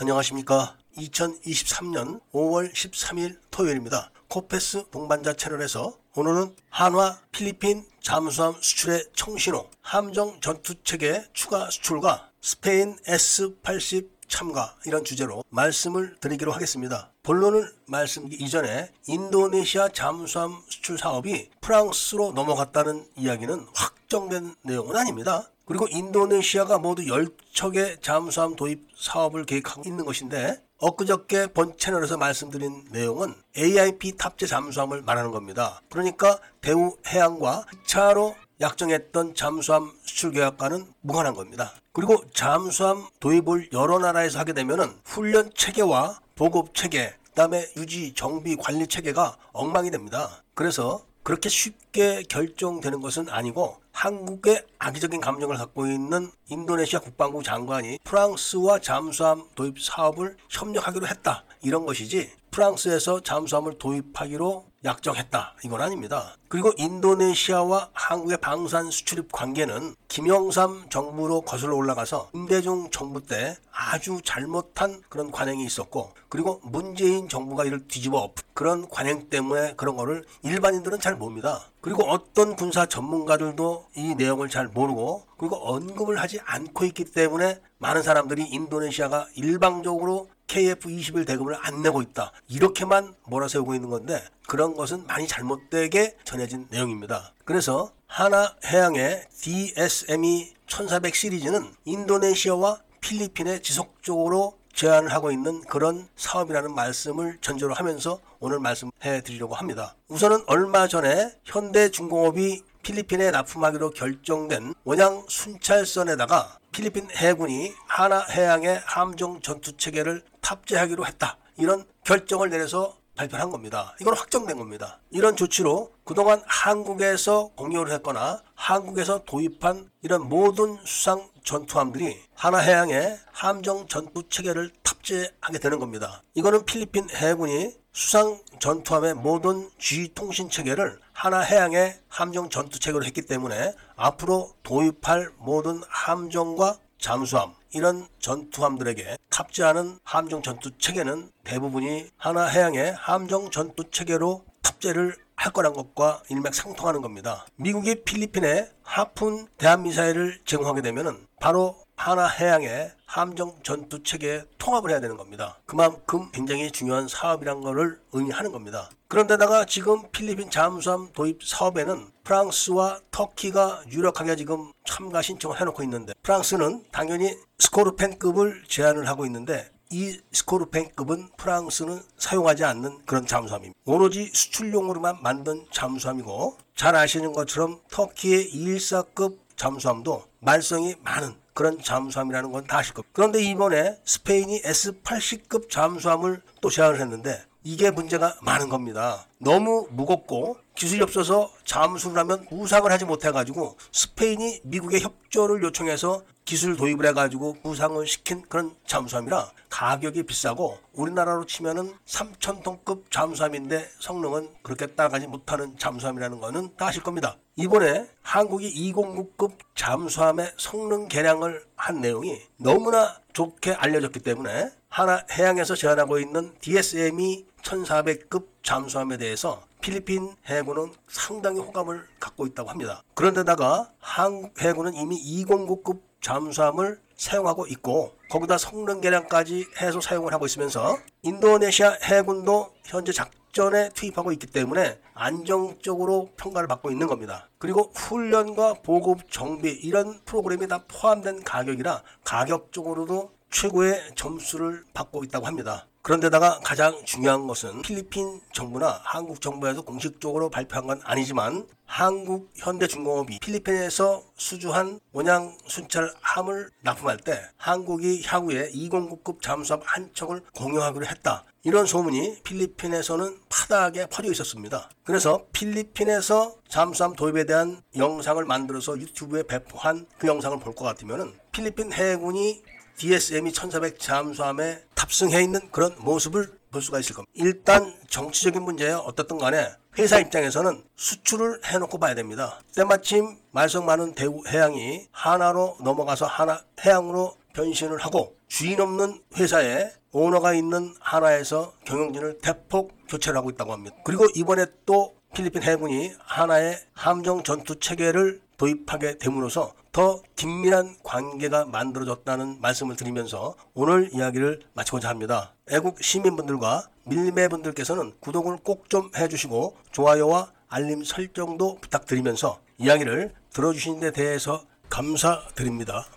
안녕하십니까. 2023년 5월 13일 토요일입니다. 코페스 동반자 채널에서 오늘은 한화 필리핀 잠수함 수출의 청신호, 함정 전투체계 추가 수출과 스페인 S-80 참가 이런 주제로 말씀을 드리기로 하겠습니다. 본론을 말씀 이전에 인도네시아 잠수함 수출 사업이 프랑스로 넘어갔다는 이야기는 확정된 내용은 아닙니다. 그리고 인도네시아가 모두 10척의 잠수함 도입 사업을 계획하고 있는 것인데 엊그저께 본 채널에서 말씀드린 내용은 AIP 탑재 잠수함을 말하는 겁니다. 그러니까 대우 해양과 2차로 약정했던 잠수함 수출 계약과는 무관한 겁니다. 그리고 잠수함 도입을 여러 나라에서 하게 되면 훈련 체계와 보급 체계, 그다음에 유지 정비 관리 체계가 엉망이 됩니다. 그래서 그렇게 쉽게 결정되는 것은 아니고 한국의 악의적인 감정을 갖고 있는 인도네시아 국방부 장관이 프랑스와 잠수함 도입 사업을 협력하기로 했다. 이런 것이지 프랑스에서 잠수함을 도입하기로 약정했다. 이건 아닙니다. 그리고 인도네시아와 한국의 방산 수출입 관계는 김영삼 정부로 거슬러 올라가서 임대중 정부 때 아주 잘못한 그런 관행이 있었고 그리고 문재인 정부가 이를 뒤집어 엎 그런 관행 때문에 그런 거를 일반인들은 잘 봅니다. 그리고 어떤 군사 전문가들도 이 내용을 잘 모르고 그리고 언급을 하지 않고 있기 때문에 많은 사람들이 인도네시아가 일방적으로 KF-21 대금을 안 내고 있다. 이렇게만 몰아세우고 있는 건데 그런 것은 많이 잘못되게 전해진 내용입니다. 그래서 하나 해양의 DSME 1400 시리즈는 인도네시아와 필리핀에 지속적으로 제안을 하고 있는 그런 사업이라는 말씀을 전제로 하면서 오늘 말씀해 드리려고 합니다. 우선은 얼마 전에 현대중공업이 필리핀에 납품하기로 결정된 원양 순찰선에다가 필리핀 해군이 하나 해양의 함정 전투 체계를 탑재하기로 했다. 이런 결정을 내려서 발표한 겁니다. 이건 확정된 겁니다. 이런 조치로 그동안 한국에서 공유를 했거나 한국에서 도입한 이런 모든 수상 전투함들이 하나해양의 함정 전투 체계를 탑재하게 되는 겁니다. 이거는 필리핀 해군이 수상 전투함의 모든 G 통신 체계를 하나해양의 함정 전투 체계로 했기 때문에 앞으로 도입할 모든 함정과 잠수함 이런 전투함들에게 탑재하는 함정 전투 체계는 대부분이 하나 해양의 함정 전투 체계로 탑재를 할 거란 것과 일맥상통하는 겁니다. 미국이 필리핀에 하푼 대한미사일을 제공하게 되면 바로 하나 해양의 함정 전투 체계에 통합을 해야 되는 겁니다. 그만큼 굉장히 중요한 사업이란 것을 의미하는 겁니다. 그런데다가 지금 필리핀 잠수함 도입 사업에는 프랑스와 터키가 유력하게 지금 참가 신청을 해놓고 있는데 프랑스는 당연히 스코르펜급을 제안을 하고 있는데 이 스코르펜급은 프랑스는 사용하지 않는 그런 잠수함입니다. 오로지 수출용으로만 만든 잠수함이고 잘 아시는 것처럼 터키의 214급 잠수함도 말썽이 많은 그런 잠수함이라는 건 다 아실 겁니다. 그런데 이번에 스페인이 S-80급 잠수함을 또 제안을 했는데 이게 문제가 많은 겁니다. 너무 무겁고 기술이 없어서 잠수를 하면 부상을 하지 못해가지고 스페인이 미국의 협조를 요청해서 기술 도입을 해가지고 부상을 시킨 그런 잠수함이라 가격이 비싸고 우리나라로 치면은 3,000톤급 잠수함인데 성능은 그렇게 따라가지 못하는 잠수함이라는 거는 다 아실 겁니다. 이번에 한국이 209급 잠수함의 성능 개량을 한 내용이 너무나 좋게 알려졌기 때문에 하나 해양에서 제안하고 있는 DSM이 1400급 잠수함에 대해서 필리핀 해군은 상당히 호감을 갖고 있다고 합니다. 그런데다가 한국 해군은 이미 209급 잠수함을 사용하고 있고 거기다 성능 개량까지 해서 사용을 하고 있으면서 인도네시아 해군도 현재 작전에 투입하고 있기 때문에 안정적으로 평가를 받고 있는 겁니다. 그리고 훈련과 보급 정비 이런 프로그램이 다 포함된 가격이라 가격적으로도 최고의 점수를 받고 있다고 합니다. 그런데다가 가장 중요한 것은 필리핀 정부나 한국 정부에서 공식적으로 발표한 건 아니지만 한국 현대중공업이 필리핀에서 수주한 원양 순찰 함을 납품할 때 한국이 향후에 209급 잠수함 한 척을 공유하기로 했다. 이런 소문이 필리핀에서는 파다하게 퍼져 있었습니다. 그래서 필리핀에서 잠수함 도입에 대한 영상을 만들어서 유튜브에 배포한 그 영상을 볼 것 같으면 필리핀 해군이 DSM이 1400 잠수함에 탑승해 있는 그런 모습을 볼 수가 있을 겁니다. 일단 정치적인 문제에 어떻든 간에 회사 입장에서는 수출을 해놓고 봐야 됩니다. 때마침 말썽 많은 대우 해양이 하나로 넘어가서 하나 해양으로 변신을 하고 주인 없는 회사에 오너가 있는 한화에서 경영진을 대폭 교체를 하고 있다고 합니다. 그리고 이번에 또 필리핀 해군이 하나의 함정 전투 체계를 도입하게 됨으로써 더 긴밀한 관계가 만들어졌다는 말씀을 드리면서 오늘 이야기를 마치고자 합니다. 애국 시민분들과 밀매분들께서는 구독을 꼭 좀 해주시고 좋아요와 알림 설정도 부탁드리면서 이야기를 들어주신 데 대해서 감사드립니다.